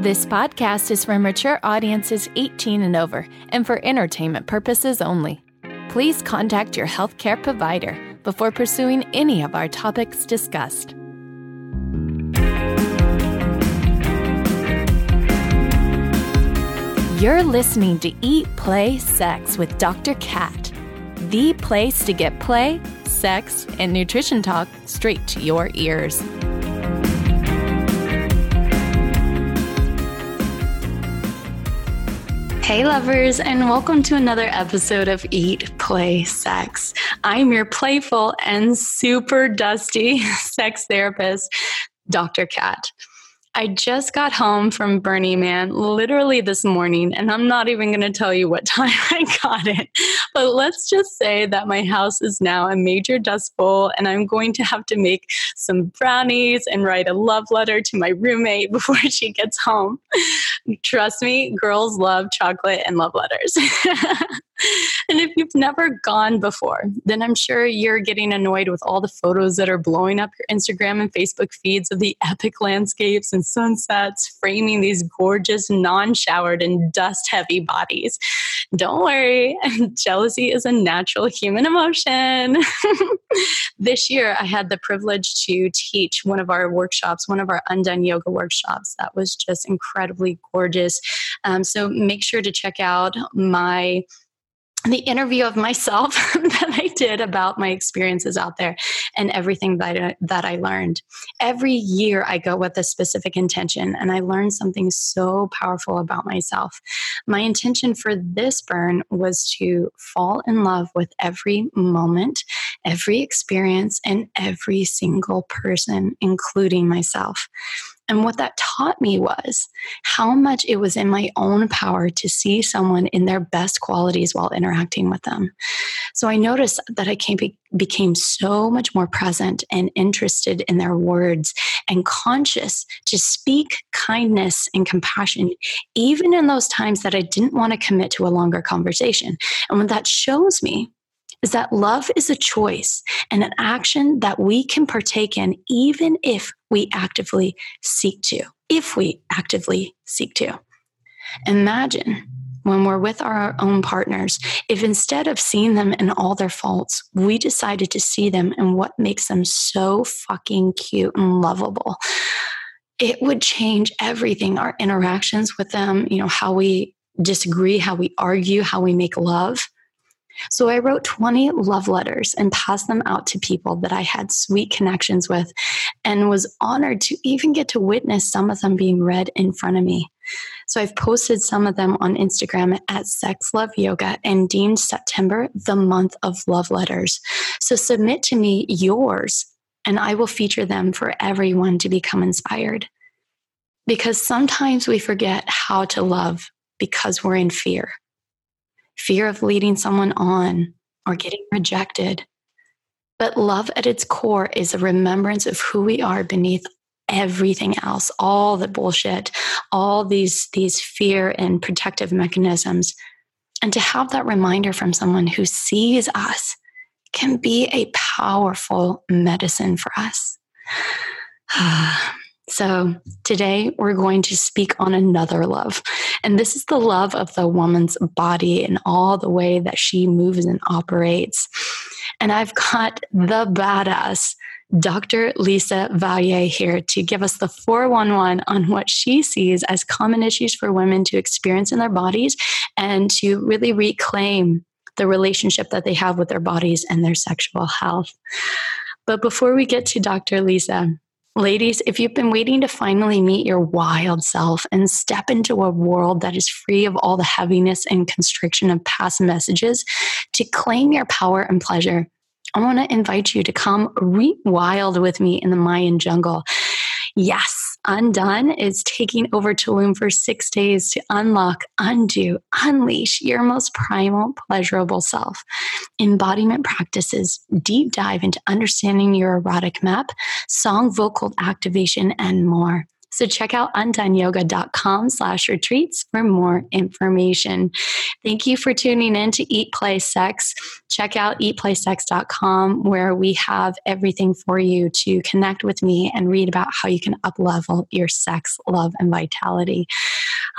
This podcast is for mature audiences 18 and over and for entertainment purposes only. Please contact your healthcare provider before pursuing any of our topics discussed. You're listening to Eat, Play, Sex with Dr. Cat, the place to get play, sex, and nutrition talk straight to your ears. Hey, lovers, and welcome to another episode of Eat, Play, Sex. I'm your playful and super dusty sex therapist, Dr. Cat. I just got home from Burning Man literally this morning, and I'm not even going to tell you what time I got it. But let's just say that my house is now a major dust bowl, and I'm going to have to make some brownies and write a love letter to my roommate before she gets home. Trust me, girls love chocolate and love letters. and if you've never gone before, then I'm sure you're getting annoyed with all the photos that are blowing up your Instagram and Facebook feeds of the epic landscapes and sunsets framing these gorgeous, non showered, and dust heavy bodies. Don't worry, jealousy is a natural human emotion. this year, I had the privilege to teach one of our workshops, one of our undone yoga workshops. That was just incredibly gorgeous. Um, so make sure to check out my the interview of myself that I did about my experiences out there and everything that I, that I learned. Every year I go with a specific intention and I learned something so powerful about myself. My intention for this burn was to fall in love with every moment, every experience, and every single person, including myself. And what that taught me was how much it was in my own power to see someone in their best qualities while interacting with them. So I noticed that I came, became so much more present and interested in their words and conscious to speak kindness and compassion, even in those times that I didn't want to commit to a longer conversation. And what that shows me is that love is a choice and an action that we can partake in even if we actively seek to. If we actively seek to. Imagine when we're with our own partners, if instead of seeing them in all their faults, we decided to see them in what makes them so fucking cute and lovable, it would change everything our interactions with them, you know, how we disagree, how we argue, how we make love. So I wrote 20 love letters and passed them out to people that I had sweet connections with and was honored to even get to witness some of them being read in front of me. So I've posted some of them on Instagram at Sex Love Yoga and deemed September the month of love letters. So submit to me yours and I will feature them for everyone to become inspired. Because sometimes we forget how to love because we're in fear fear of leading someone on or getting rejected. But love at its core is a remembrance of who we are beneath everything else, all the bullshit, all these, these fear and protective mechanisms. And to have that reminder from someone who sees us can be a powerful medicine for us. So, today we're going to speak on another love. And this is the love of the woman's body and all the way that she moves and operates. And I've got the badass Dr. Lisa Valle here to give us the 411 on what she sees as common issues for women to experience in their bodies and to really reclaim the relationship that they have with their bodies and their sexual health. But before we get to Dr. Lisa, Ladies, if you've been waiting to finally meet your wild self and step into a world that is free of all the heaviness and constriction of past messages to claim your power and pleasure, I want to invite you to come re wild with me in the Mayan jungle. Yes, Undone is taking over Tulum for six days to unlock, undo, unleash your most primal, pleasurable self. Embodiment practices deep dive into understanding your erotic map, song vocal activation, and more. So check out undoneyoga.com slash retreats for more information. Thank you for tuning in to Eat, Play, Sex. Check out eatplaysex.com where we have everything for you to connect with me and read about how you can uplevel your sex, love, and vitality.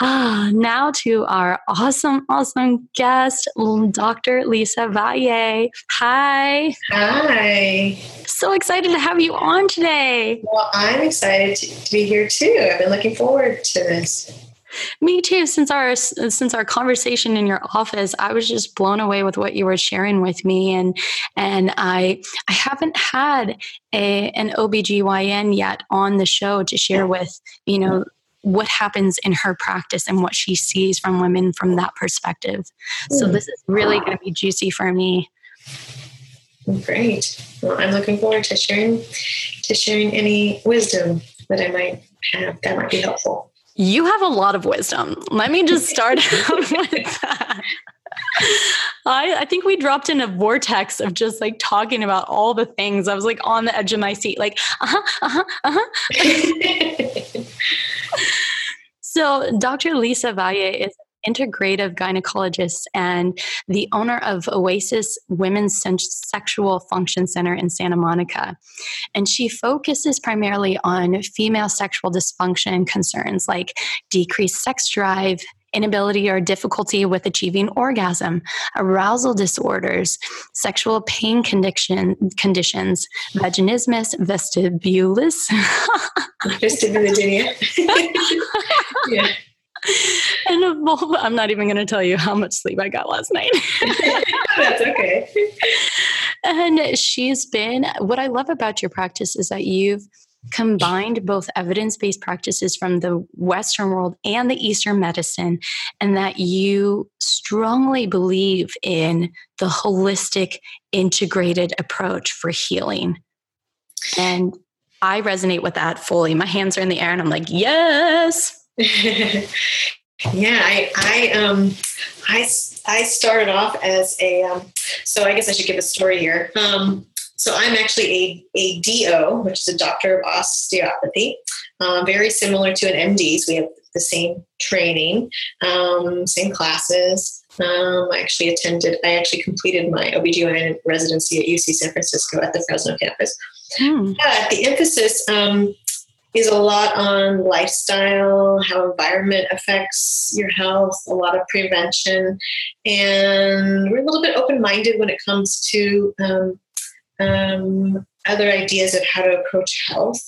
Ah, now to our awesome, awesome guest, Dr. Lisa Valle. Hi. Hi. So excited to have you on today. Well, I'm excited to, to be here too. I've been looking forward to this. Me too. Since our since our conversation in your office, I was just blown away with what you were sharing with me, and and I I haven't had a an OBGYN yet on the show to share with you know what happens in her practice and what she sees from women from that perspective. So hmm. this is really going to be juicy for me. Great. Well, I'm looking forward to sharing to sharing any wisdom that I might have that might be helpful. You have a lot of wisdom. Let me just start out with that. I, I think we dropped in a vortex of just like talking about all the things. I was like on the edge of my seat, like, uh huh, uh huh, uh huh. so, Dr. Lisa Valle is integrative gynecologist and the owner of Oasis Women's Sexual Function Center in Santa Monica. And she focuses primarily on female sexual dysfunction concerns like decreased sex drive, inability or difficulty with achieving orgasm, arousal disorders, sexual pain condition, conditions, vaginismus, vestibulis. Vestibulodynia. yeah and a. I'm not even going to tell you how much sleep I got last night. That's okay. And she's been, what I love about your practice is that you've combined both evidence based practices from the Western world and the Eastern medicine, and that you strongly believe in the holistic, integrated approach for healing. And I resonate with that fully. My hands are in the air and I'm like, yes. yeah, I, I, um, I, I started off as a, um, so I guess I should give a story here. Um, so I'm actually a, a DO, which is a doctor of osteopathy, uh, very similar to an MD's. We have the same training, um, same classes. Um, I actually attended, I actually completed my OBGYN residency at UC San Francisco at the Fresno campus. Hmm. But the emphasis um, is a lot on lifestyle, how environment affects your health, a lot of prevention, and we're a little bit open minded when it comes to um, um, other ideas of how to approach health.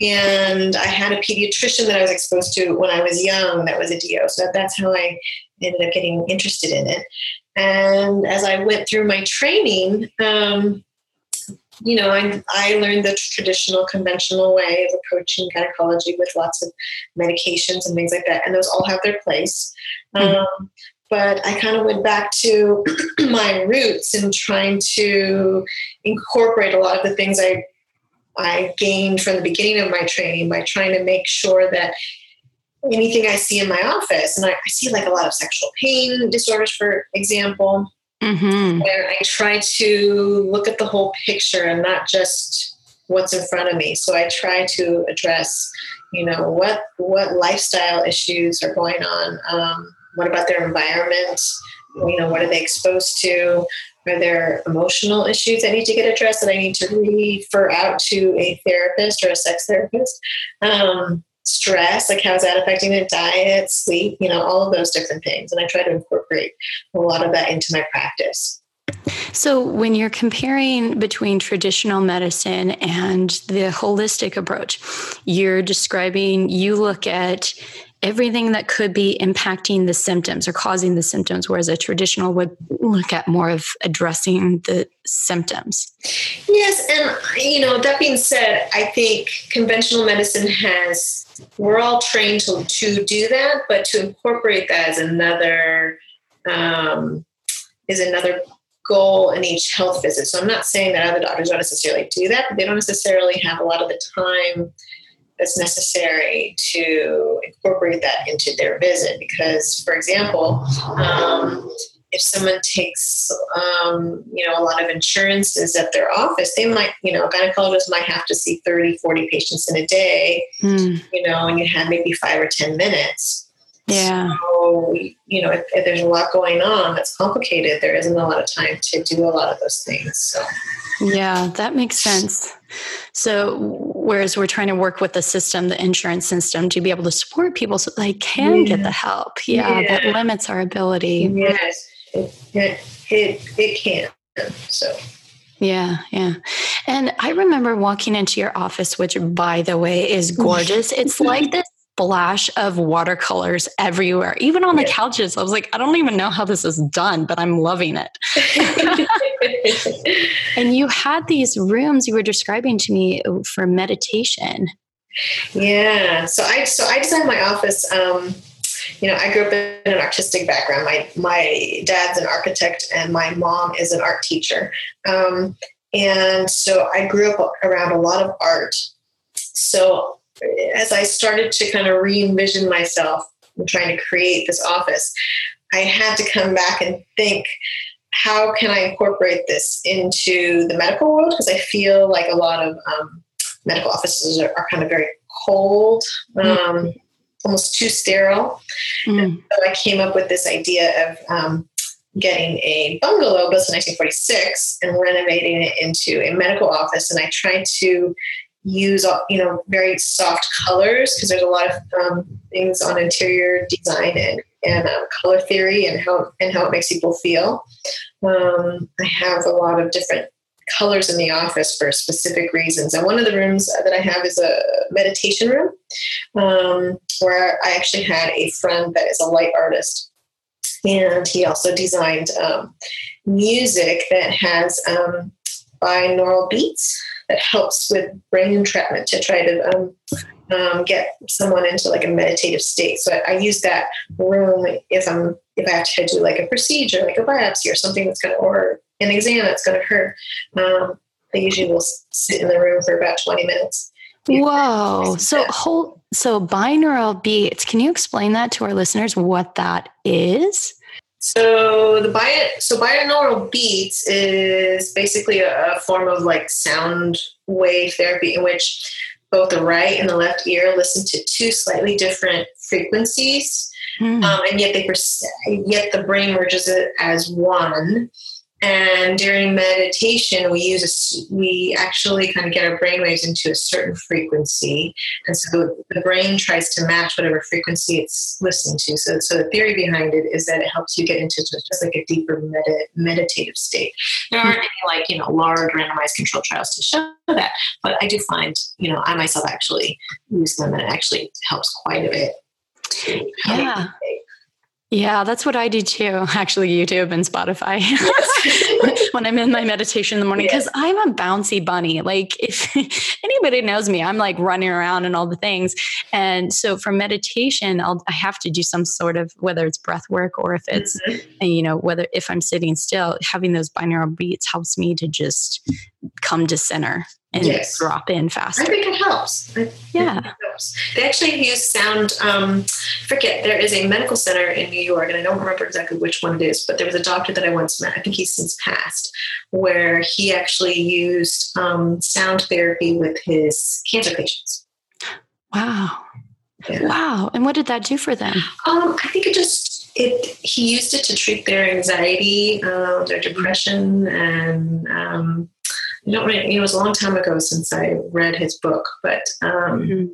And I had a pediatrician that I was exposed to when I was young that was a DO. So that's how I ended up getting interested in it. And as I went through my training, um, you know, I, I learned the traditional, conventional way of approaching gynecology with lots of medications and things like that, and those all have their place. Mm-hmm. Um, but I kind of went back to my roots and trying to incorporate a lot of the things I I gained from the beginning of my training by trying to make sure that anything I see in my office, and I, I see like a lot of sexual pain disorders, for example, mm-hmm. where I try to look at the whole picture and not just what's in front of me. So I try to address, you know, what what lifestyle issues are going on. Um, what about their environment? You know, what are they exposed to? Are there emotional issues that need to get addressed that I need to refer out to a therapist or a sex therapist? Um, stress, like how's that affecting their diet, sleep, you know, all of those different things. And I try to incorporate a lot of that into my practice. So, when you're comparing between traditional medicine and the holistic approach, you're describing, you look at everything that could be impacting the symptoms or causing the symptoms, whereas a traditional would look at more of addressing the symptoms. Yes, and you know, that being said, I think conventional medicine has we're all trained to, to do that, but to incorporate that as another um, is another goal in each health visit. So I'm not saying that other doctors don't necessarily do that, but they don't necessarily have a lot of the time that's necessary to incorporate that into their visit. Because, for example, um, if someone takes, um, you know, a lot of insurances at their office, they might, you know, gynecologists might have to see 30, 40 patients in a day, mm. you know, and you have maybe five or 10 minutes. Yeah. So, you know, if, if, there's a lot going on that's complicated, there isn't a lot of time to do a lot of those things. So, yeah, that makes sense. So, whereas we're trying to work with the system, the insurance system, to be able to support people so they can yeah. get the help. Yeah, yeah, that limits our ability. Yes, it, it, it can. So, yeah, yeah. And I remember walking into your office, which, by the way, is gorgeous. it's like this splash of watercolors everywhere, even on the yeah. couches. I was like, I don't even know how this is done, but I'm loving it. and you had these rooms you were describing to me for meditation. Yeah. So I so I designed my office. Um, you know, I grew up in an artistic background. My my dad's an architect, and my mom is an art teacher. Um, and so I grew up around a lot of art. So as I started to kind of re envision myself and trying to create this office, I had to come back and think how can I incorporate this into the medical world? Because I feel like a lot of um, medical offices are, are, kind of very cold, um, mm-hmm. almost too sterile. Mm-hmm. So I came up with this idea of um, getting a bungalow built in 1946 and renovating it into a medical office. And I tried to use you know very soft colors because there's a lot of um, things on interior design and, and um, color theory and how and how it makes people feel. Um, I have a lot of different colors in the office for specific reasons. And one of the rooms that I have is a meditation room um, where I actually had a friend that is a light artist. And he also designed um, music that has um, binaural beats that helps with brain entrainment to try to um, um, get someone into like a meditative state. So I, I, use that room if I'm if I have to do like a procedure, like a biopsy or something that's going to or an exam that's going to hurt. Um, I usually will sit in the room for about 20 minutes. Whoa! So whole so binaural beats. Can you explain that to our listeners what that is? So the bio, so binaural beats is basically a, a, form of like sound wave therapy in which both the right and the left ear listen to two slightly different frequencies, mm. um, and yet they yet the brain merges it as one. And during meditation, we use a, we actually kind of get our brain waves into a certain frequency, and so the brain tries to match whatever frequency it's listening to. So, so the theory behind it is that it helps you get into just, just like a deeper medi- meditative state. There aren't any like you know large randomized control trials to show that, but I do find you know I myself actually use them, and it actually helps quite a bit. Yeah. Yeah, that's what I do too. Actually, YouTube and Spotify when I'm in my meditation in the morning because yes. I'm a bouncy bunny. Like, if anybody knows me, I'm like running around and all the things. And so for meditation, I'll, I have to do some sort of whether it's breath work or if it's, mm-hmm. you know, whether if I'm sitting still, having those binaural beats helps me to just come to center and yes. drop in faster. I think it helps. I yeah. It helps. They actually use sound. Um, forget, there is a medical center in New York, and I don't remember exactly which one it is, but there was a doctor that I once met, I think he's since passed, where he actually used um, sound therapy with his cancer patients. Wow. Yeah. Wow. And what did that do for them? Um, I think it just it he used it to treat their anxiety, uh, their depression, and um, I don't really, it was a long time ago since I read his book, but um, mm-hmm.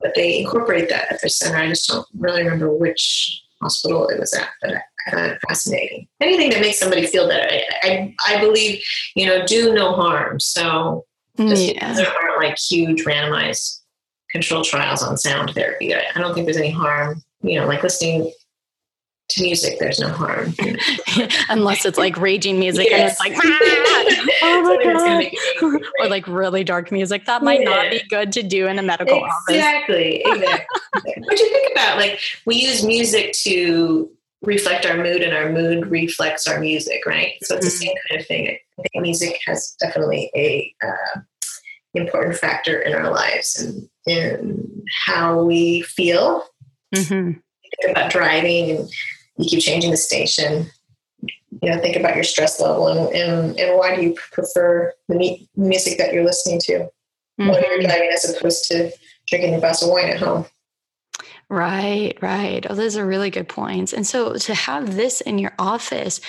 but they incorporate that at their center. I just don't really remember which hospital it was at, but I, find it fascinating. Anything that makes somebody feel better, I, I, I believe, you know, do no harm. So just yeah. there aren't like huge randomized control trials on sound therapy, I, I don't think there's any harm. You know, like listening to music, there's no harm. Unless it's like raging music yes. and it's like, oh or like really dark music. That might yeah. not be good to do in a medical exactly, office. Exactly. what do you think about? Like, we use music to reflect our mood, and our mood reflects our music, right? So it's mm-hmm. the same kind of thing. I think music has definitely a uh, important factor in our lives and in how we feel. Mm-hmm. Think about driving and you keep changing the station, you know, think about your stress level and, and, and why do you prefer the music that you're listening to mm-hmm. when you're driving as opposed to drinking a glass of wine at home. Right, right. Oh, those are really good points. And so to have this in your office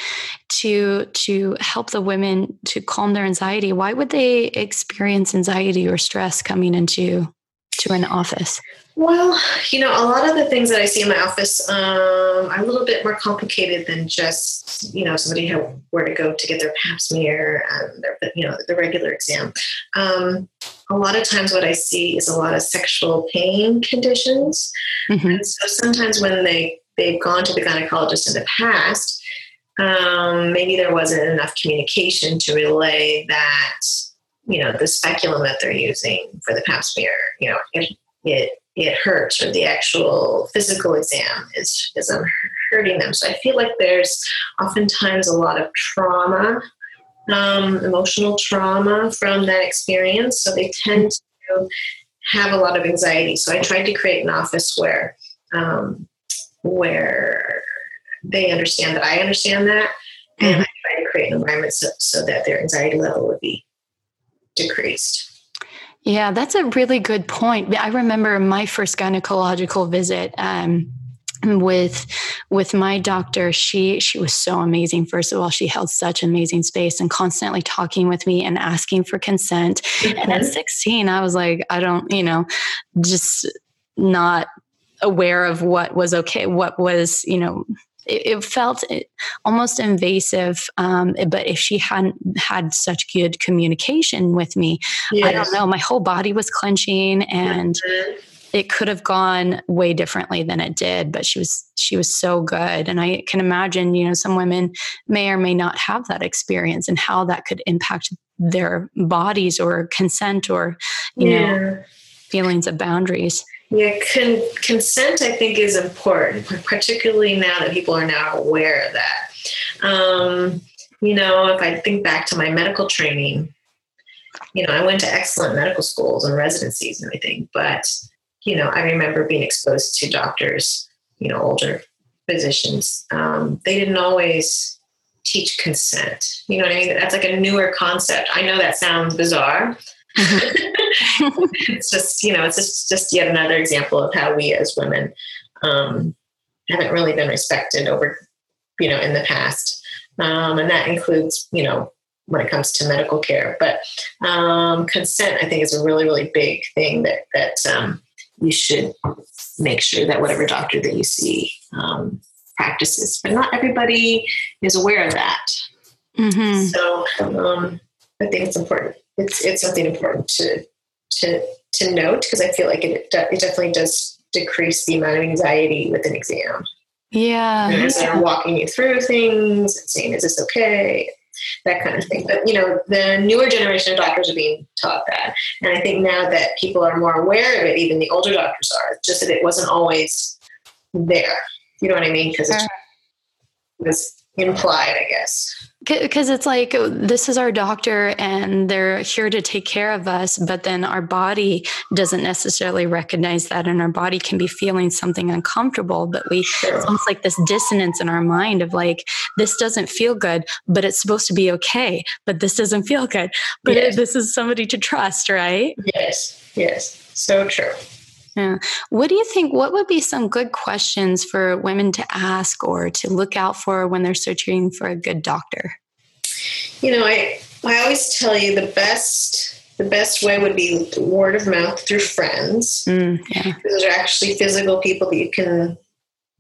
to to help the women to calm their anxiety, why would they experience anxiety or stress coming into to an office? Well, you know, a lot of the things that I see in my office um, are a little bit more complicated than just, you know, somebody had where to go to get their pap smear and their, you know, the regular exam. Um, a lot of times what I see is a lot of sexual pain conditions. Mm-hmm. And so sometimes when they, they've gone to the gynecologist in the past, um, maybe there wasn't enough communication to relay that, you know, the speculum that they're using for the pap smear, you know, it, it it hurts or the actual physical exam is, is hurting them. So I feel like there's oftentimes a lot of trauma, um, emotional trauma from that experience. So they tend to have a lot of anxiety. So I tried to create an office where um, where they understand that I understand that, and mm-hmm. I try to create an environment so, so that their anxiety level would be decreased. Yeah, that's a really good point. I remember my first gynecological visit. Um, with with my doctor she she was so amazing first of all she held such amazing space and constantly talking with me and asking for consent mm-hmm. and at mm-hmm. 16 i was like i don't you know just not aware of what was okay what was you know it, it felt almost invasive. Um, but if she hadn't had such good communication with me, yes. I don't know, my whole body was clenching and mm-hmm. it could have gone way differently than it did. But she was she was so good, and I can imagine, you know, some women may or may not have that experience and how that could impact their bodies or consent or you yeah. know feelings of boundaries. Yeah, con- consent I think is important, particularly now that people are now aware of that. Um, you know, if I think back to my medical training, you know, I went to excellent medical schools and residencies and everything, but you know, I remember being exposed to doctors, you know, older physicians. Um, they didn't always teach consent. You know what I mean? That's like a newer concept. I know that sounds bizarre, it's just, you know, it's just, just yet another example of how we as women um, haven't really been respected over, you know, in the past. Um, and that includes, you know, when it comes to medical care. But um, consent, I think, is a really, really big thing that that um, you should make sure that whatever doctor that you see um, practices. But not everybody is aware of that. Mm-hmm. So um, I think it's important it's it's something important to to to note because I feel like it it definitely does decrease the amount of anxiety with an exam. Yeah, and as they're walking you through things and saying, "Is this okay?" That kind of thing. But you know, the newer generation of doctors are being taught that, and I think now that people are more aware of it, even the older doctors are. Just that it wasn't always there. You know what I mean? Because it was implied, I guess because it's like this is our doctor and they're here to take care of us but then our body doesn't necessarily recognize that and our body can be feeling something uncomfortable but we it's almost like this dissonance in our mind of like this doesn't feel good but it's supposed to be okay but this doesn't feel good. But yes. this is somebody to trust right? Yes yes. So true yeah. What do you think? What would be some good questions for women to ask or to look out for when they're searching for a good doctor? You know, I I always tell you the best the best way would be word of mouth through friends. Mm, yeah. Those are actually physical people that you can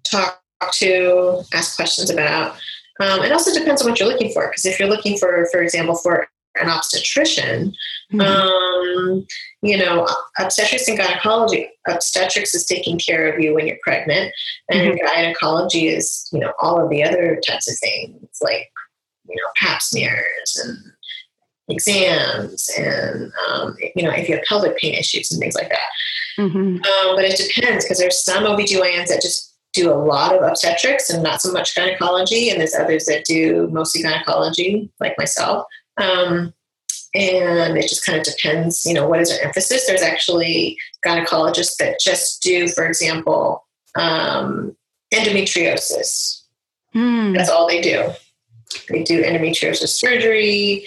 talk to, ask questions about. Um, it also depends on what you're looking for. Because if you're looking for, for example, for an obstetrician, mm-hmm. um, you know, obstetrics and gynecology, obstetrics is taking care of you when you're pregnant, and mm-hmm. gynecology is, you know, all of the other types of things like, you know, pap smears and exams and, um, you know, if you have pelvic pain issues and things like that. Mm-hmm. Um, but it depends because there's some OBGYNs that just do a lot of obstetrics and not so much gynecology, and there's others that do mostly gynecology, like myself. Um, and it just kind of depends, you know, what is their emphasis. There's actually gynecologists that just do, for example, um, endometriosis. Mm. That's all they do. they do endometriosis surgery.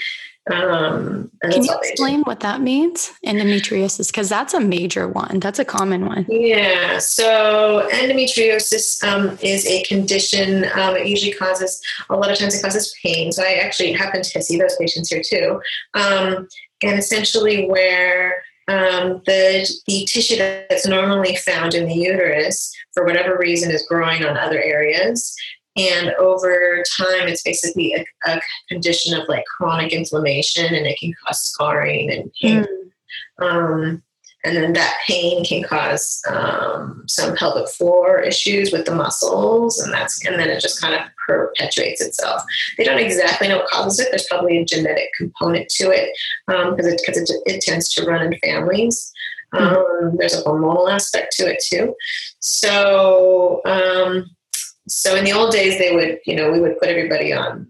Um, Can you explain what that means, endometriosis? Because that's a major one. That's a common one. Yeah. So endometriosis um, is a condition. Um, it usually causes a lot of times it causes pain. So I actually happen to see those patients here too. Um, and essentially, where um, the the tissue that's normally found in the uterus, for whatever reason, is growing on other areas, and over time, it's basically a, a, condition of like chronic inflammation, and it can cause scarring and pain. Mm. Um, and then that pain can cause um, some pelvic floor issues with the muscles, and that's and then it just kind of perpetuates itself. They don't exactly know what causes it. There's probably a genetic component to it because um, it, cause it, it, tends to run in families. Mm-hmm. Um, there's a hormonal aspect to it too. So um, so in the old days, they would, you know, we would put everybody on,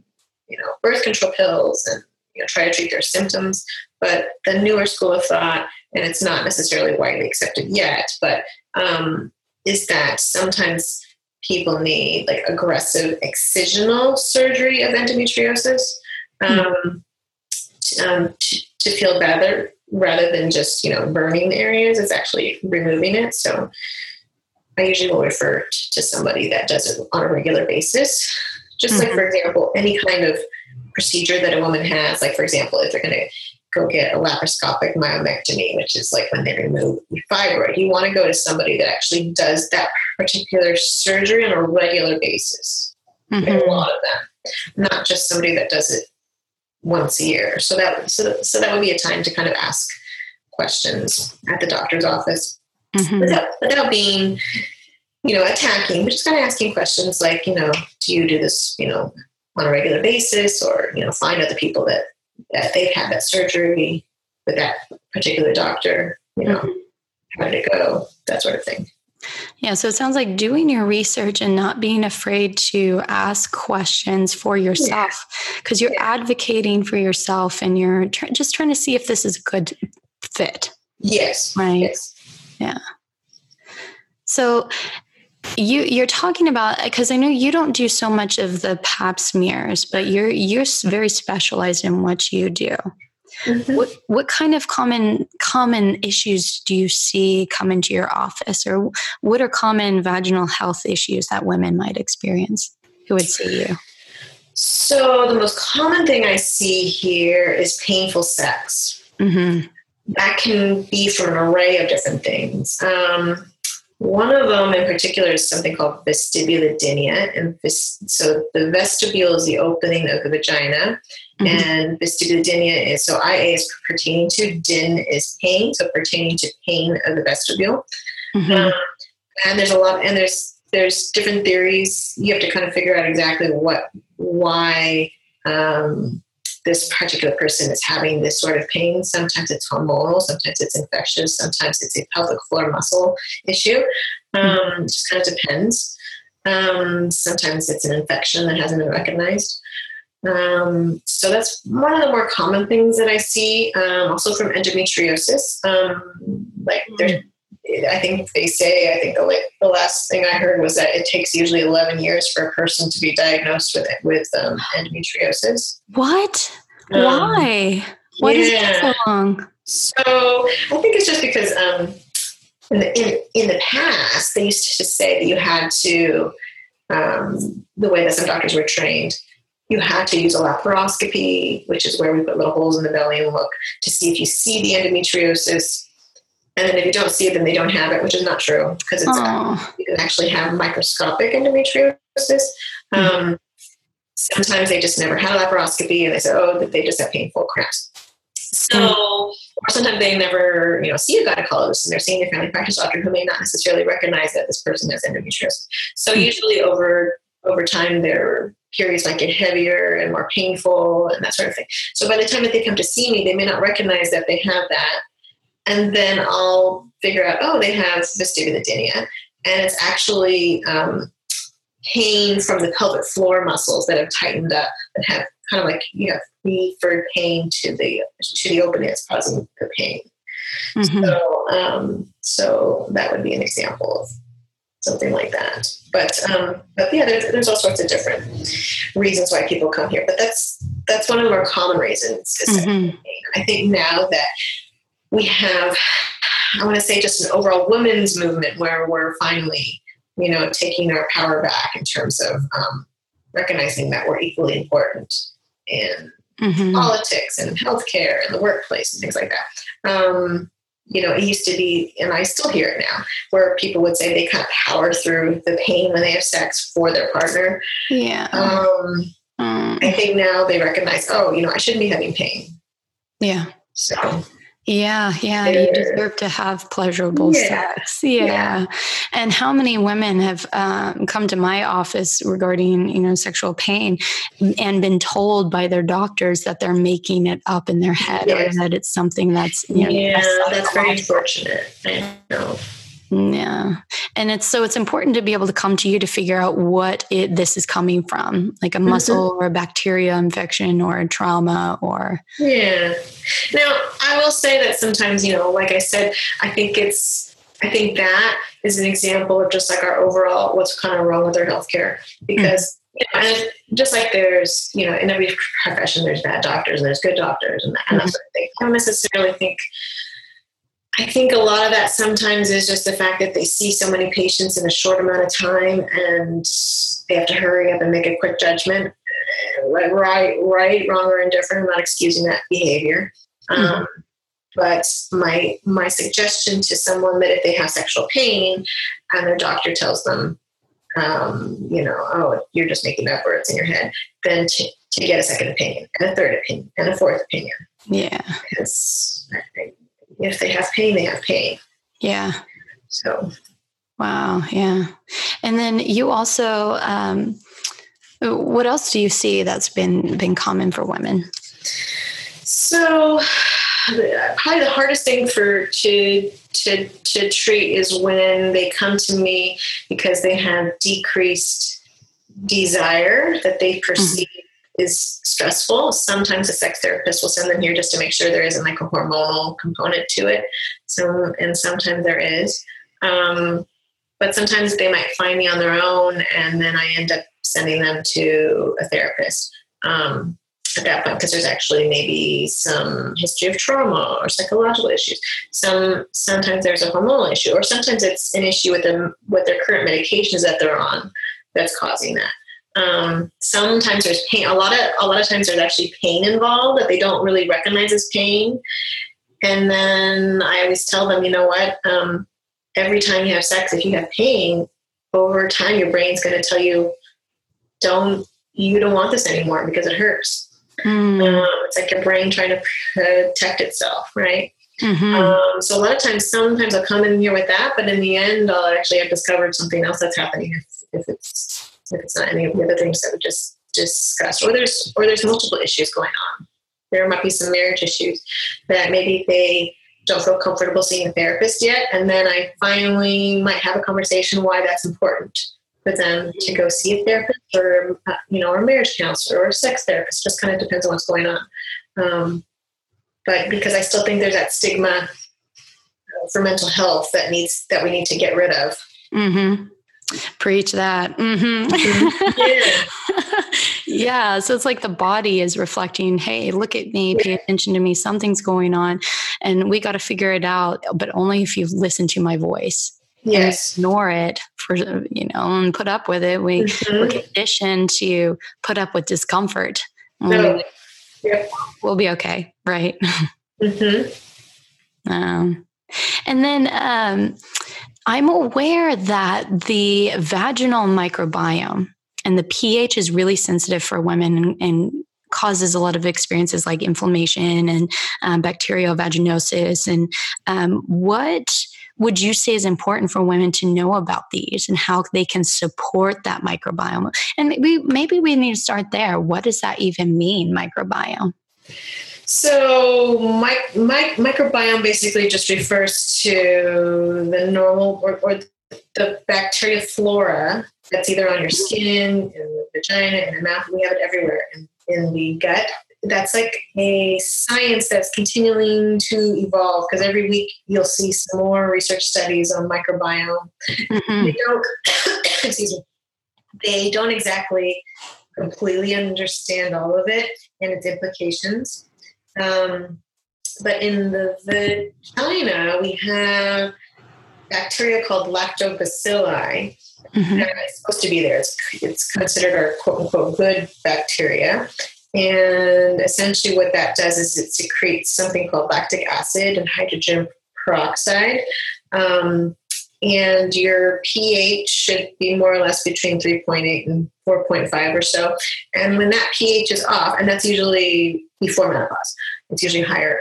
you know, birth control pills and you know, try to treat their symptoms. But the newer school of thought, and it's not necessarily widely accepted yet, but um, is that sometimes people need like aggressive excisional surgery of endometriosis um, to, um, to, to feel better rather than just you know burning the areas. It's actually removing it. So I usually will refer to somebody that does it on a regular basis. Just mm-hmm. like, for example, any kind of procedure that a woman has, like, for example, if they're going to go get a laparoscopic myomectomy, which is like when they remove fibroid, you want to go to somebody that actually does that particular surgery on a regular basis. Mm-hmm. A lot of them, not just somebody that does it once a year. So that so, so that would be a time to kind of ask questions at the doctor's office mm-hmm. without, without being, you know, attacking, but just kind of asking questions like, you know, do you do this, you know, on a regular basis or, you know, find other people that, that they've had that surgery with that particular doctor, you know, mm-hmm. how did it go, that sort of thing. Yeah, so it sounds like doing your research and not being afraid to ask questions for yourself because yeah. you're yeah. advocating for yourself and you're tr- just trying to see if this is a good fit. Yes. Right. Yes. Yeah. So you you're talking about because I know you don't do so much of the pap smears, but you're you're very specialized in what you do. Mm-hmm. What what kind of common common issues do you see come into your office, or what are common vaginal health issues that women might experience who would see you? So the most common thing I see here is painful sex. Mm-hmm that can be for an array of different things. Um, one of them in particular is something called vestibulodynia. And vis- so the vestibule is the opening of the vagina. Mm-hmm. And vestibulodynia is so IA is pertaining to, din is pain, so pertaining to pain of the vestibule. Mm-hmm. Um, and there's a lot, and there's there's different theories. You have to kind of figure out exactly what, why um, this particular person is having this sort of pain. Sometimes it's hormonal, sometimes it's infectious, sometimes it's a pelvic floor muscle issue. Um, it just kind of depends. Um, sometimes it's an infection that hasn't been recognized. Um, so that's one of the more common things that I see. Um, also from endometriosis, um, like there, I think they say. I think the, the last thing I heard was that it takes usually 11 years for a person to be diagnosed with with um, endometriosis. What? Um, Why? Why yeah. does it take so long? So I think it's just because um, in, the, in, in the past they used to say that you had to um, the way that some doctors were trained you had to use a laparoscopy, which is where we put little holes in the belly and look to see if you see the endometriosis. And then if you don't see it, then they don't have it, which is not true because it's you can actually have microscopic endometriosis. Mm-hmm. Um, sometimes they just never had a laparoscopy and they say, oh, they just have painful cramps. So, or sometimes they never, you know, see a gynecologist and they're seeing a family practice doctor who may not necessarily recognize that this person has endometriosis. So mm-hmm. usually over over time their periods might get heavier and more painful and that sort of thing. So by the time that they come to see me, they may not recognize that they have that. And then I'll figure out, oh, they have vestibulodynia. And it's actually um, pain from the pelvic floor muscles that have tightened up and have kind of like you know referred pain to the to the opening that's causing the pain. Mm-hmm. So um, so that would be an example of something like that. But um, but yeah, there's, there's all sorts of different reasons why people come here. But that's that's one of the more common reasons. Mm-hmm. I think now that we have, I want to say, just an overall women's movement where we're finally, you know, taking our power back in terms of um, recognizing that we're equally important in mm-hmm. politics and healthcare and the workplace and things like that. Um, you know, it used to be, and I still hear it now, where people would say they kind of power through the pain when they have sex for their partner. Yeah. Um, um, I think now they recognize, oh, you know, I shouldn't be having pain. Yeah. So yeah, yeah, you deserve to have pleasurable yeah. sex. Yeah. yeah. and how many women have um, come to my office regarding you know sexual pain and been told by their doctors that they're making it up in their head yes. or that it's something that's you know, yeah, that's very unfortunate. I know. Yeah. And it's so it's important to be able to come to you to figure out what it this is coming from, like a mm-hmm. muscle or a bacteria infection or a trauma or Yeah. Now, I will say that sometimes, you know, like I said, I think it's I think that is an example of just like our overall what's kind of wrong with our healthcare because mm-hmm. you know, and just like there's, you know, in every profession, there's bad doctors and there's good doctors and that, mm-hmm. and that mm-hmm. sort of thing. I don't necessarily think I think a lot of that sometimes is just the fact that they see so many patients in a short amount of time and they have to hurry up and make a quick judgment. Right, right, wrong, or indifferent. I'm not excusing that behavior. Mm-hmm. Um, but my my suggestion to someone that if they have sexual pain and their doctor tells them, um, you know, oh, you're just making up words in your head, then to, to get a second opinion and a third opinion and a fourth opinion. Yeah. Because if they have pain, they have pain. Yeah. So. Wow. Yeah. And then you also, um, what else do you see that's been been common for women? So, probably the hardest thing for to to to treat is when they come to me because they have decreased desire that they perceive is stressful. Sometimes a sex therapist will send them here just to make sure there isn't like a hormonal component to it. So, and sometimes there is. Um, but sometimes they might find me on their own, and then I end up sending them to a therapist um, at that point because there's actually maybe some history of trauma or psychological issues. Some sometimes there's a hormonal issue, or sometimes it's an issue with them with their current medications that they're on that's causing that. Um, sometimes there's pain. A lot of a lot of times there's actually pain involved that they don't really recognize as pain. And then I always tell them, you know what? Um, every time you have sex, if you have pain, over time your brain's going to tell you, don't you don't want this anymore because it hurts. Mm. Um, it's like your brain trying to protect itself, right? Mm-hmm. Um, so a lot of times, sometimes I'll come in here with that, but in the end, I'll actually have discovered something else that's happening if, if it's if it's not any of the other things that we just discussed, or there's or there's multiple issues going on. There might be some marriage issues that maybe they don't feel comfortable seeing a therapist yet, and then I finally might have a conversation why that's important for them to go see a therapist or uh, you know or a marriage counselor or a sex therapist. Just kind of depends on what's going on. Um, but because I still think there's that stigma uh, for mental health that needs that we need to get rid of. Mm-hmm. Preach that. Mm-hmm. Yeah. yeah. So it's like the body is reflecting, hey, look at me, pay attention to me, something's going on. And we got to figure it out, but only if you listen to my voice. Yes. ignore it for, you know, and put up with it. We, mm-hmm. We're conditioned to put up with discomfort. No. Yep. We'll be okay. Right. Mm-hmm. Um, and then, um, I'm aware that the vaginal microbiome and the pH is really sensitive for women and, causes a lot of experiences like inflammation and um, bacterial vaginosis. And um, what would you say is important for women to know about these and how they can support that microbiome? And maybe we need to start there. What does that even mean, microbiome? So, my, my, microbiome basically just refers to the normal or, or the bacteria flora that's either on your skin, in the vagina, in the mouth. We have it everywhere. In, in the gut, that's like a science that's continuing to evolve because every week you'll see some more research studies on microbiome. Mm-hmm. They don't, excuse me, they don't exactly completely understand all of it and its implications. Um, but in the vagina, we have bacteria called lactobacilli. Mm-hmm. It's supposed to be there. It's, it's considered our quote unquote good bacteria. And essentially, what that does is it secretes something called lactic acid and hydrogen peroxide. Um, and your pH should be more or less between 3.8 and 4.5 or so. And when that pH is off, and that's usually before menopause, it's usually higher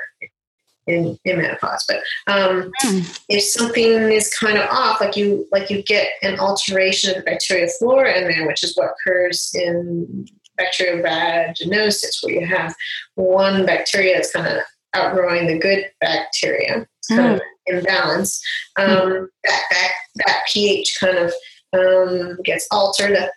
in, in menopause. But um, mm. if something is kind of off, like you like you get an alteration of the bacterial flora in there, which is what occurs in bacteriovaginosis, where you have one bacteria that's kind of outgrowing the good bacteria. It's kind mm. of imbalance. Um, mm. that, that that pH kind of um, gets altered. That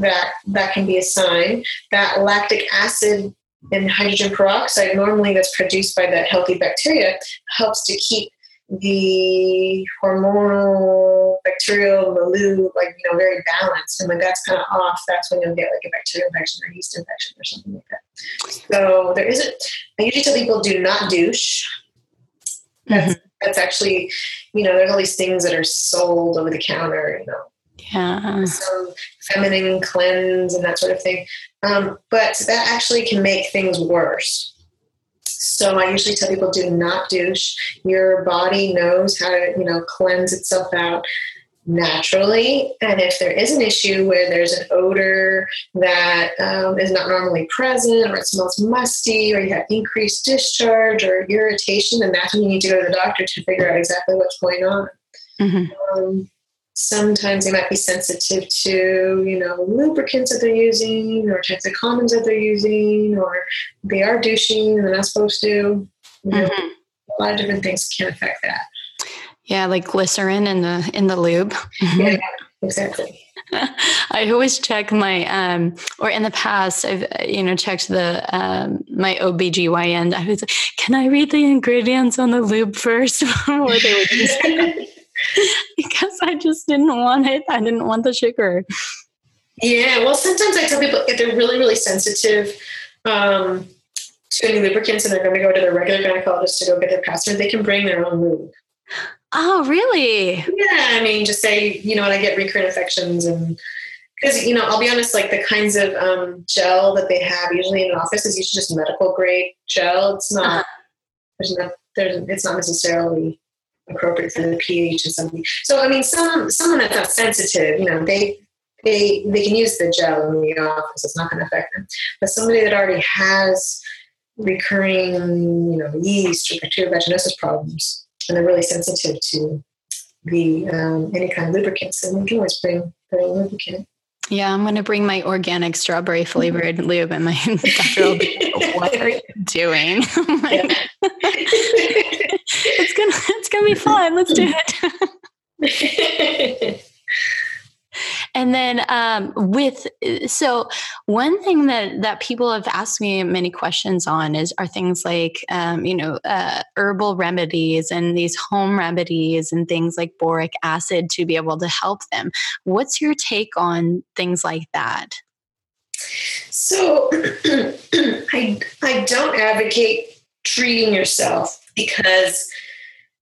that that can be a sign. That lactic acid and hydrogen peroxide, normally that's produced by that healthy bacteria, helps to keep the hormonal bacterial milieu like you know very balanced and when that's kind of off that's when you'll get like a bacterial infection or yeast infection or something like that so there isn't i usually tell people do not douche that's mm-hmm. That's actually you know there's all these things that are sold over the counter you know yeah. some feminine cleanse and that sort of thing. Um, but that actually can make things worse. So I usually tell people do not douche. Your body knows how to, you know, cleanse itself out naturally. And if there is an issue where there's an odor that um, is not normally present, or it smells musty, or you have increased discharge or irritation, then that's when you need to go to the doctor to figure out exactly what's going on. Mm-hmm. Um, sometimes they might be sensitive to you know lubricants that they're using or types of condoms that they're using or they are douching and they're not supposed to you know, mm-hmm. a lot of different things can affect that yeah like glycerin in the in the lube yeah exactly I always check my um or in the past I've you know checked the um my OBGYN I was like, can I read the ingredients on the lube first before they would use it? because I just didn't want it. I didn't want the sugar. Yeah, well, sometimes I tell people if they're really, really sensitive um, to any lubricants and they're going to go to their regular gynecologist to go get their pap smear, they can bring their own lube. Oh, really? Yeah, I mean, just say, you know, when I get recurrent infections and because you know i'll be honest like the kinds of um, gel that they have usually in an office is usually just medical grade gel it's not uh-huh. there's not there's it's not necessarily appropriate for the pH of something. So I mean, some someone that's not sensitive, you know, they they they can use the gel in the office. It's not going to affect them. But somebody that already has recurring, you know, yeast or bacterial vaginosis problems, and they're really sensitive to the um, any kind of lubricants, then we can always bring the lubricant. Yeah, I'm going to bring my organic strawberry flavored lube, and my doctor will be like, "What are you doing?" it's gonna, it's gonna be fun. Let's do it. and then um, with so one thing that that people have asked me many questions on is are things like um, you know uh, herbal remedies and these home remedies and things like boric acid to be able to help them. What's your take on things like that? So I, I don't advocate treating yourself because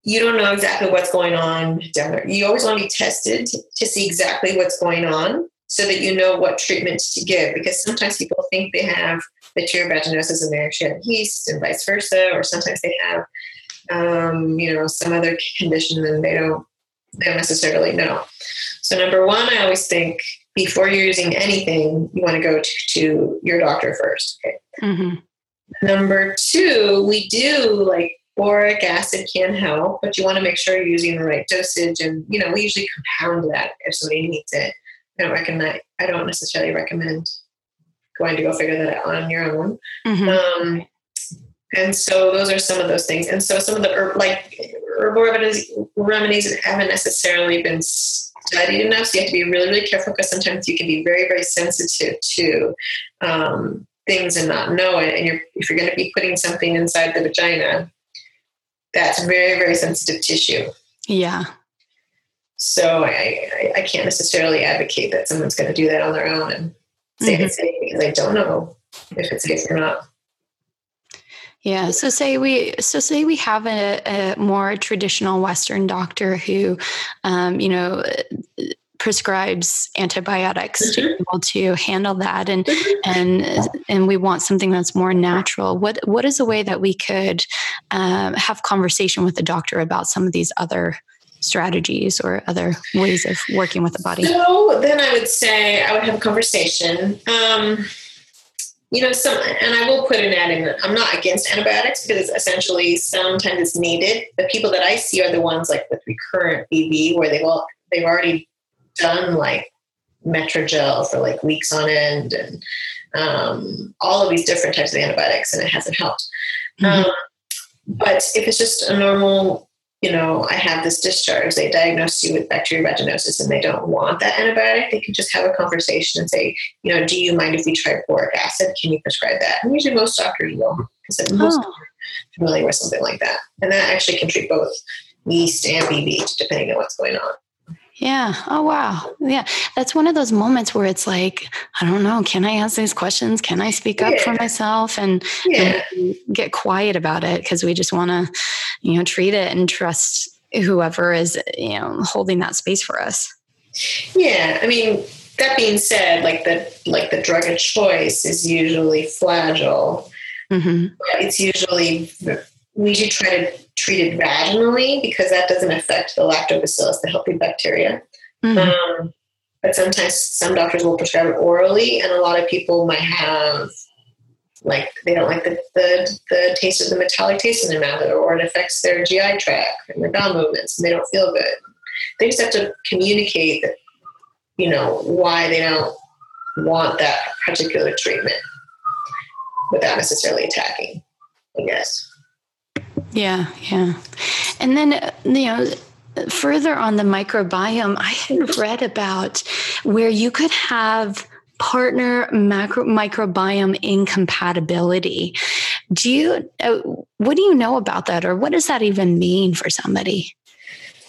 you don't know exactly what's going on down there. You always want to be tested to see exactly what's going on so that you know what treatments to give because sometimes people think they have the bacterial vaginosis and they actually have yeast and vice versa or sometimes they have um, you know some other condition and they don't they don't necessarily know so number one i always think before you're using anything you want to go to, to your doctor first okay mm-hmm. number two we do like boric acid can help, but you want to make sure you're using the right dosage. And you know, we usually compound that if somebody needs it. I don't recommend. I don't necessarily recommend going to go figure that out on your own. Mm-hmm. Um, and so those are some of those things. And so some of the herb, like herbal remedies, remedies haven't necessarily been studied enough. So you have to be really, really careful because sometimes you can be very, very sensitive to um, things and not know it, and you're if you're going to be putting something inside the vagina, that's very very sensitive tissue. Yeah. So I, I, I can't necessarily advocate that someone's going to do that on their own and say mm-hmm. it's safe because I don't know if it's safe or not. Yeah. So say we so say we have a, a more traditional Western doctor who, um, you know, prescribes antibiotics mm-hmm. to be able to handle that and mm-hmm. and and we want something that's more natural what what is a way that we could um, have conversation with the doctor about some of these other strategies or other ways of working with the body? So then I would say I would have a conversation. Um, you know, some, and I will put an ad in. That I'm not against antibiotics because essentially sometimes it's needed. The people that I see are the ones like with recurrent BV where they've all, they've already done like Metrogel for like weeks on end and um, all of these different types of antibiotics, and it hasn't helped. Mm-hmm. Um, but if it's just a normal you know, I have this discharge, they diagnose you with bacterial vaginosis and they don't want that antibiotic, they can just have a conversation and say, you know, do you mind if we try boric acid? Can you prescribe that? And usually most doctors will, because most oh. familiar with something like that. And that actually can treat both yeast and BV, depending on what's going on. Yeah. Oh, wow. Yeah. That's one of those moments where it's like, I don't know, can I ask these questions? Can I speak up yeah. for myself and, yeah. and, get quiet about it? Because we just want to, you know, treat it and trust whoever is, you know, holding that space for us. Yeah. I mean, that being said, like the like the drug of choice is usually flagyl. Mm-hmm. It's usually we usually try to treat it vaginally because that doesn't affect the lactobacillus, the healthy bacteria. Mm-hmm. Um, but sometimes some doctors will prescribe it orally, and a lot of people might have like they don't like the, the, the taste of the metallic taste in their mouth, or it affects their GI tract and their bowel movements, and they don't feel good. They just have to communicate that you know why they don't want that particular treatment without necessarily attacking. I guess. Yeah, yeah. And then, you know, further on the microbiome, I had read about where you could have partner macro, microbiome incompatibility. Do you, uh, what do you know about that, or what does that even mean for somebody?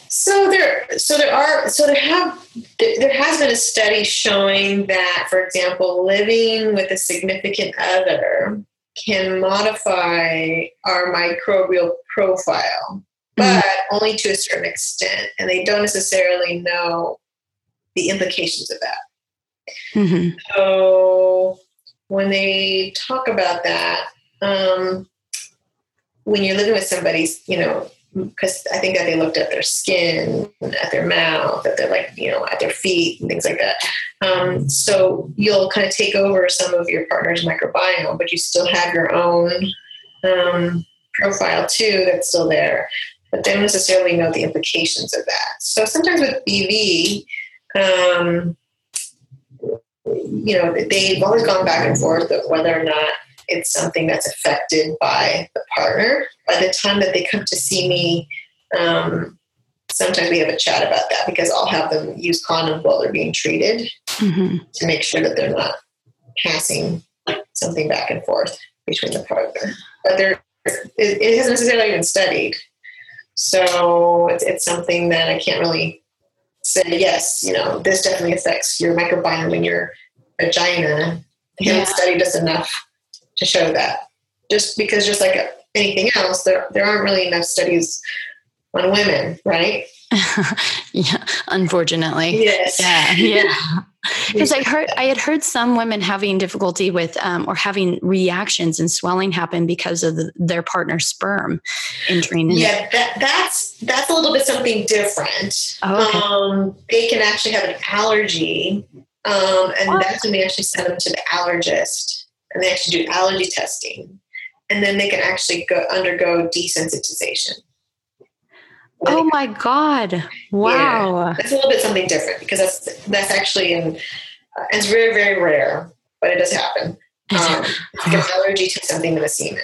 So there, so there are, so there have, there has been a study showing that, for example, living with a significant other can modify our microbial profile, but mm-hmm. only to a certain extent. And they don't necessarily know the implications of that. Mm-hmm. So when they talk about that, um, when you're living with somebody, you know, because I think that they looked at their skin, at their mouth, at their like, you know, at their feet and things like that. Um, so you'll kind of take over some of your partner's microbiome, but you still have your own um, profile too that's still there. But they don't necessarily know the implications of that. So sometimes with BV, um, you know, they've always gone back and forth of whether or not it's something that's affected by the partner. By the time that they come to see me, um, sometimes we have a chat about that because I'll have them use condoms while they're being treated mm-hmm. to make sure that they're not passing something back and forth between the partner. But there, it, it hasn't necessarily been studied, so it's, it's something that I can't really say. Yes, you know, this definitely affects your microbiome in your vagina. They haven't studied us enough to show that. Just because, just like anything else, there there aren't really enough studies on women, right? yeah, unfortunately. Yes. Yeah, yeah. Because I heard I had heard some women having difficulty with um, or having reactions and swelling happen because of the, their partner's sperm entering. Yeah, that, that's that's a little bit something different. Oh, okay. um, they can actually have an allergy, um, and that's when we actually send them to the allergist and they actually do allergy testing, and then they can actually go undergo desensitization. Oh my god! Wow, yeah, that's a little bit something different because that's that's actually in uh, it's very very rare, but it does happen. Um, it's like an allergy to something in the semen.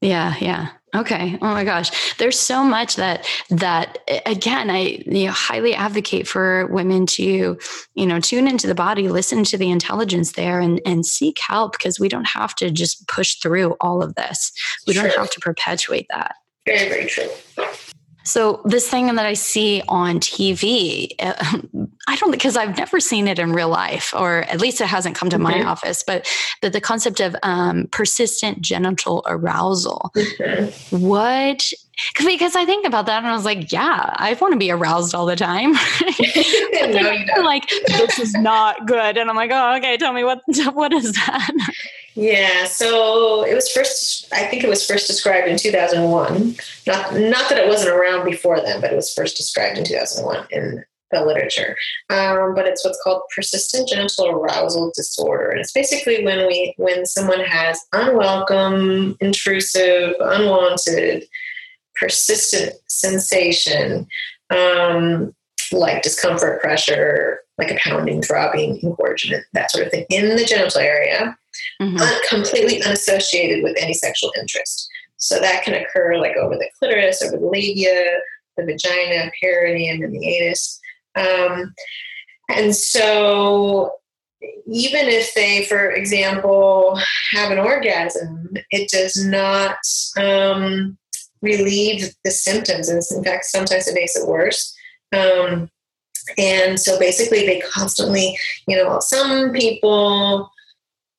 Yeah, yeah. Okay. Oh my gosh. There's so much that that again, I you know, highly advocate for women to, you know, tune into the body, listen to the intelligence there and and seek help because we don't have to just push through all of this. We don't have to perpetuate that. Very, very true. So this thing that I see on TV, uh, I don't because I've never seen it in real life, or at least it hasn't come to my mm-hmm. office. But the, the concept of um, persistent genital arousal. Mm-hmm. What? Because I think about that and I was like, yeah, I want to be aroused all the time. no, like this is not good, and I'm like, oh, okay, tell me what what is that? Yeah, so it was first. I think it was first described in 2001. Not not that it wasn't around before then, but it was first described in 2001 in the literature. Um, but it's what's called persistent genital arousal disorder, and it's basically when we when someone has unwelcome, intrusive, unwanted, persistent sensation. Um, like discomfort, pressure, like a pounding, throbbing, engorgement, that sort of thing in the genital area mm-hmm. un- completely unassociated with any sexual interest. So that can occur like over the clitoris, over the labia, the vagina, perineum, and the anus. Um, and so even if they, for example, have an orgasm, it does not um, relieve the symptoms. And in fact, sometimes it makes it worse. Um, and so basically, they constantly, you know, some people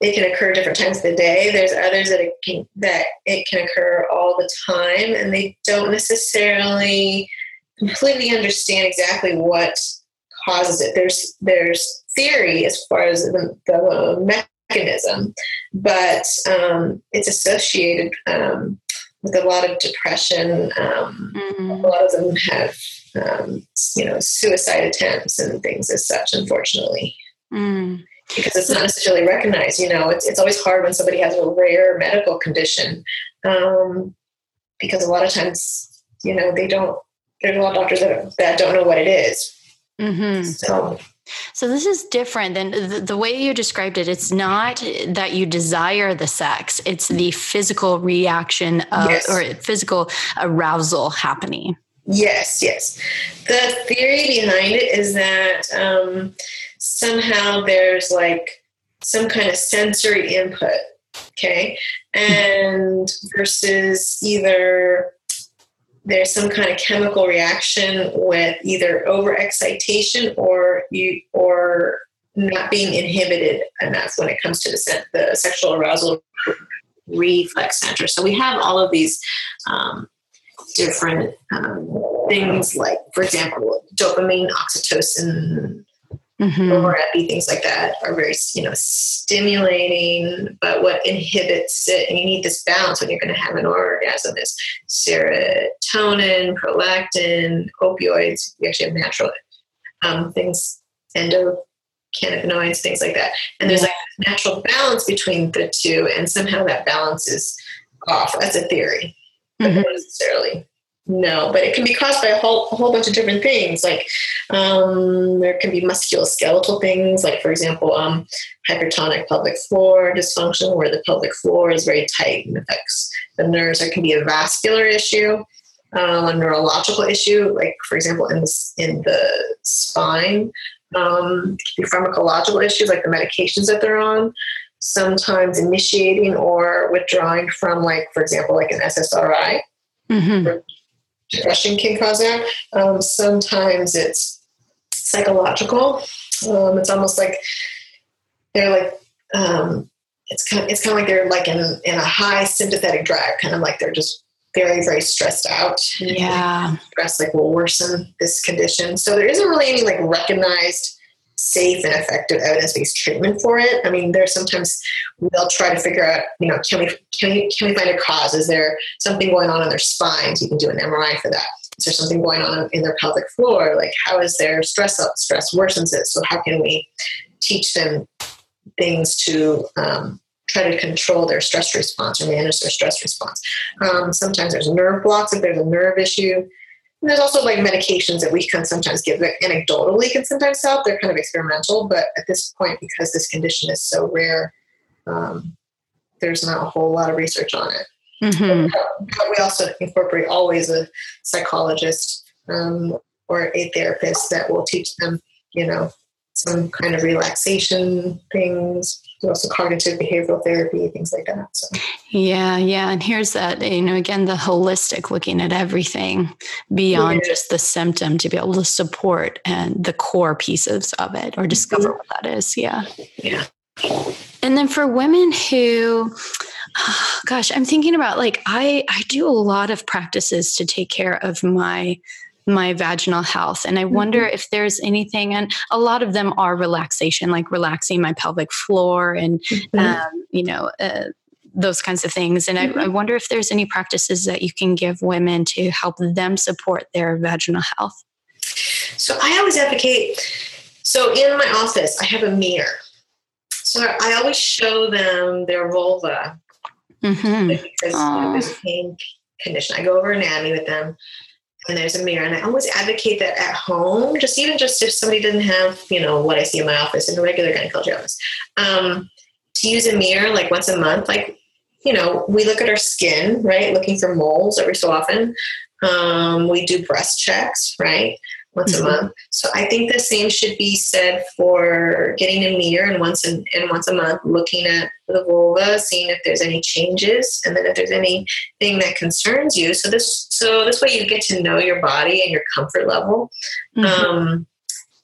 it can occur different times of the day. There's others that it can that it can occur all the time, and they don't necessarily completely understand exactly what causes it. There's there's theory as far as the, the mechanism, but um, it's associated um, with a lot of depression. Um, mm-hmm. A lot of them have um, you know suicide attempts and things as such. Unfortunately. Mm because it's not necessarily recognized. You know, it's, it's always hard when somebody has a rare medical condition um, because a lot of times, you know, they don't, there's a lot of doctors that, that don't know what it is. Mm-hmm. So, so this is different than the, the, way you described it. It's not that you desire the sex; it's the physical reaction of, yes. or physical arousal happening. Yes, yes. The theory behind it is that um, somehow there's like some kind of sensory input, okay? And versus either there's some kind of chemical reaction with either overexcitation or you or not being inhibited enough when it comes to the, the sexual arousal reflex center. So we have all of these um, different um, things like, for example, dopamine, oxytocin, mm-hmm. things like that are very, you know, stimulating. But what inhibits it, and you need this balance when you're going to have an orgasm, is serotonin, prolactin, opioids. We actually have natural um, things, endocannabinoids, things like that. And there's like a natural balance between the two, and somehow that balance is off. That's a theory, mm-hmm. not necessarily no, but it can be caused by a whole a whole bunch of different things. Like um, there can be musculoskeletal things, like for example, um, hypertonic pelvic floor dysfunction, where the pelvic floor is very tight and affects the nerves. There can be a vascular issue, um, a neurological issue, like for example in the in the spine. Um, can be pharmacological issues like the medications that they're on. Sometimes initiating or withdrawing from, like for example, like an SSRI. Mm-hmm depression can cause that. Um, sometimes it's psychological. Um, it's almost like they're like um, it's kind of it's kind of like they're like in in a high sympathetic drive, kind of like they're just very very stressed out. Yeah, stress like will worsen this condition. So there isn't really any like recognized safe and effective evidence-based treatment for it. I mean, there's sometimes we'll try to figure out, you know, can we can we can we find a cause? Is there something going on in their spines? You can do an MRI for that. Is there something going on in their pelvic floor? Like how is their stress up? Stress worsens it. So how can we teach them things to um, try to control their stress response or manage their stress response? Um, sometimes there's nerve blocks if there's a nerve issue. And there's also like medications that we can sometimes give that anecdotally can sometimes help. They're kind of experimental, but at this point, because this condition is so rare, um, there's not a whole lot of research on it. Mm-hmm. But we also incorporate always a psychologist um, or a therapist that will teach them, you know, some kind of relaxation things, also cognitive behavioral therapy, things like that. So. Yeah, yeah. And here's that, you know, again, the holistic looking at everything beyond yeah. just the symptom to be able to support and the core pieces of it or discover mm-hmm. what that is. Yeah. Yeah. And then for women who, oh, gosh, I'm thinking about like I I do a lot of practices to take care of my my vaginal health. And I wonder mm-hmm. if there's anything, and a lot of them are relaxation, like relaxing my pelvic floor and, mm-hmm. um, you know, uh, those kinds of things. And mm-hmm. I, I, wonder if there's any practices that you can give women to help them support their vaginal health. So I always advocate. So in my office, I have a mirror. So I always show them their vulva mm-hmm. because you know, there's pain condition. I go over anatomy with them and there's a mirror. And I always advocate that at home, just even just if somebody doesn't have, you know, what I see in my office in a regular gynecology office, um, to use a mirror like once a month. Like, you know, we look at our skin, right? Looking for moles every so often. Um, we do breast checks, right? Once mm-hmm. a month. So I think the same should be said for getting a mirror and once and once a month looking at the vulva, seeing if there's any changes, and then if there's anything that concerns you. So this so this way you get to know your body and your comfort level. Mm-hmm. Um,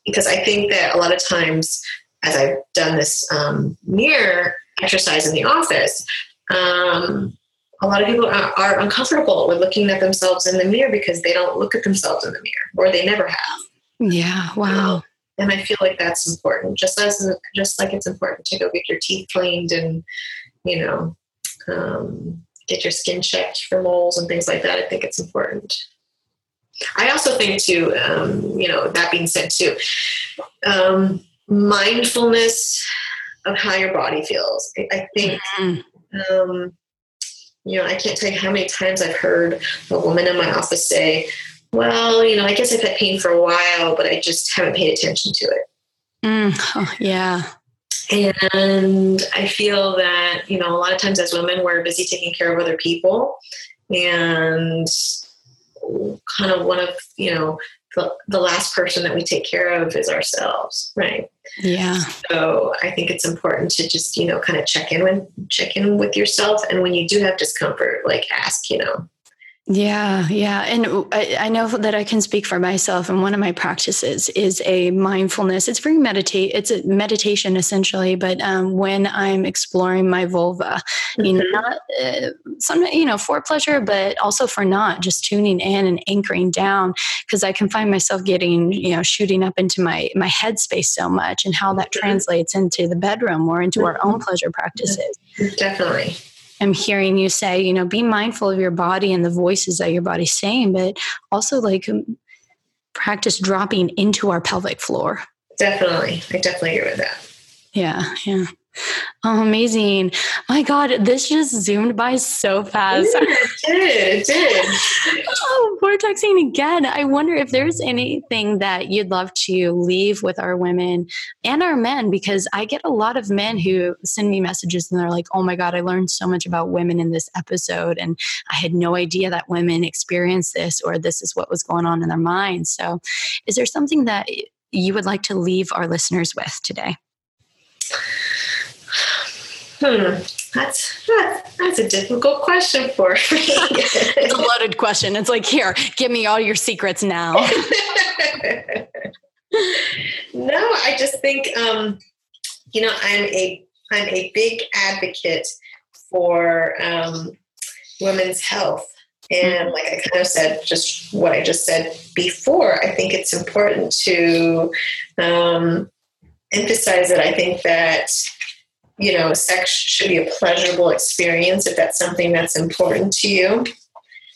because I think that a lot of times, as I've done this um, mirror exercise in the office, um, a lot of people are, are, uncomfortable with looking at themselves in the mirror because they don't look at themselves in the mirror or they never have. Yeah. Wow. Um, and I feel like that's important, just as just like it's important to go get your teeth cleaned and you know um, get your skin checked for moles and things like that. I think it's important. I also think too, um, you know, that being said too, um, mindfulness of how your body feels. I, think mm-hmm. You know, I can't tell you how many times I've heard a woman in my office say, well, you know, I guess I've had pain for a while, but I just haven't paid attention to it. Mm, oh, yeah. And I feel that, you know, a lot of times as women, we're busy taking care of other people. And kind of one of, you know, the, the last person that we take care of is ourselves, right? Yeah. So I think it's important to just, you know, kind of check in with check in with yourself. And when you do have discomfort, like ask, you know, yeah, yeah. And I, I, know that I can speak for myself. And one of my practices is a mindfulness. It's very meditate. It's a meditation essentially. But um, when I'm exploring my vulva, mm-hmm. you know, mm-hmm. not uh, some, you know, for pleasure, but also for not just tuning in and anchoring down because I can find myself getting, you know, shooting up into my, my headspace so much and how that mm-hmm. translates into the bedroom or into mm-hmm. our own mm-hmm. pleasure practices. Definitely. I'm hearing you say, you know, be mindful of your body and the voices that your body's saying, but also like um, practice dropping into our pelvic floor. Definitely. I definitely agree with that. Yeah. Yeah. Oh, amazing. My God, this just zoomed by so fast. it did. It did. oh, vortexing again. I wonder if there's anything that you'd love to leave with our women and our men, because I get a lot of men who send me messages and they're like, oh my God, I learned so much about women in this episode. And I had no idea that women experience this or this is what was going on in their minds. So, is there something that you would like to leave our listeners with today? Hmm. That's, that's that's a difficult question for me. it's a loaded question. It's like, here, give me all your secrets now. no, I just think um, you know, I'm a I'm a big advocate for um, women's health. And mm-hmm. like I kind of said, just what I just said before, I think it's important to um, emphasize that I think that you know, sex should be a pleasurable experience if that's something that's important to you.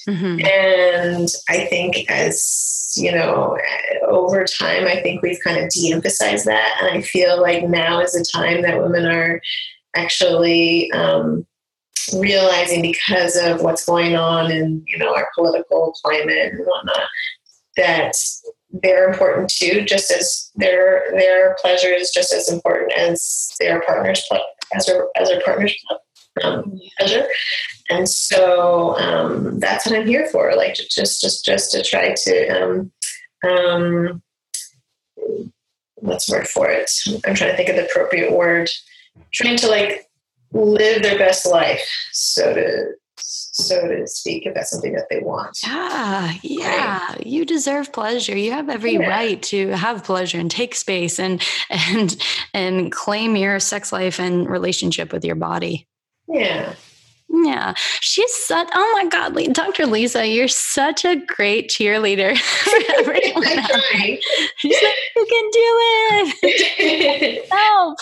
Mm-hmm. And I think as, you know, over time, I think we've kind of de emphasized that. And I feel like now is the time that women are actually um, realizing because of what's going on in, you know, our political climate and whatnot, that they're important too, just as their their pleasure is just as important as their partner's as their as their partner's um, pleasure. And so um, that's what I'm here for. Like just, just, just to try to, um, um, what's the word for it? I'm trying to think of the appropriate word. Trying to like live their best life, so to so to speak, if that's something that they want. Yeah, yeah. Right? You deserve pleasure. You have every yeah. right to have pleasure and take space and and and claim your sex life and relationship with your body. Yeah. Yeah, she's such. Oh my God, Dr. Lisa, you're such a great cheerleader for everyone She's like, you can do it. Help.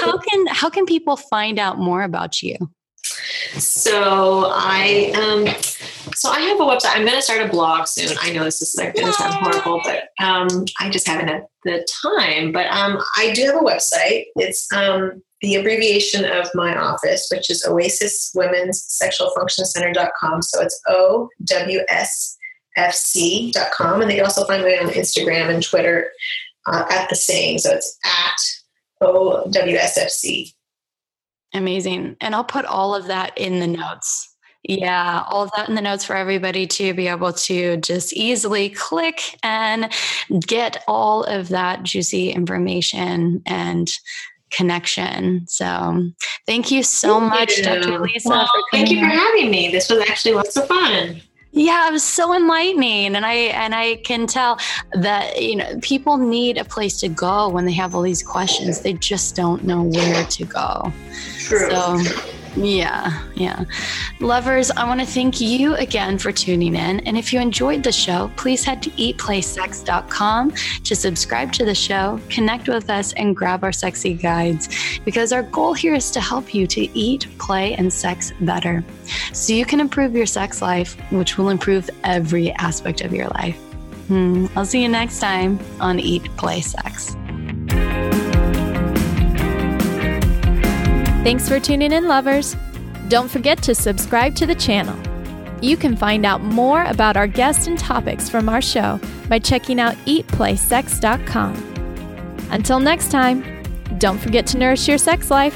how can how can people find out more about you? So I um so I have a website. I'm going to start a blog soon. I know this is like going to sound horrible, but um I just haven't had the time. But um I do have a website. It's um the abbreviation of my office, which is Oasis Women's Sexual Function Center.com. So it's O W S F C.com. And they can also find me on Instagram and Twitter uh, at the same. So it's at OWSFC. Amazing. And I'll put all of that in the notes. Yeah, all of that in the notes for everybody to be able to just easily click and get all of that juicy information and connection. So thank you so thank much, you. Dr. Lisa. Well, thank you for having me. This was actually lots of fun. Yeah, it was so enlightening, and I and I can tell that you know people need a place to go when they have all these questions. They just don't know where to go. True. So yeah, yeah. Lovers, I want to thank you again for tuning in. And if you enjoyed the show, please head to eatplaysex.com to subscribe to the show, connect with us, and grab our sexy guides because our goal here is to help you to eat, play, and sex better so you can improve your sex life, which will improve every aspect of your life. Hmm, I'll see you next time on Eat, Play, Sex. Thanks for tuning in, lovers. Don't forget to subscribe to the channel. You can find out more about our guests and topics from our show by checking out eatplaysex.com. Until next time, don't forget to nourish your sex life.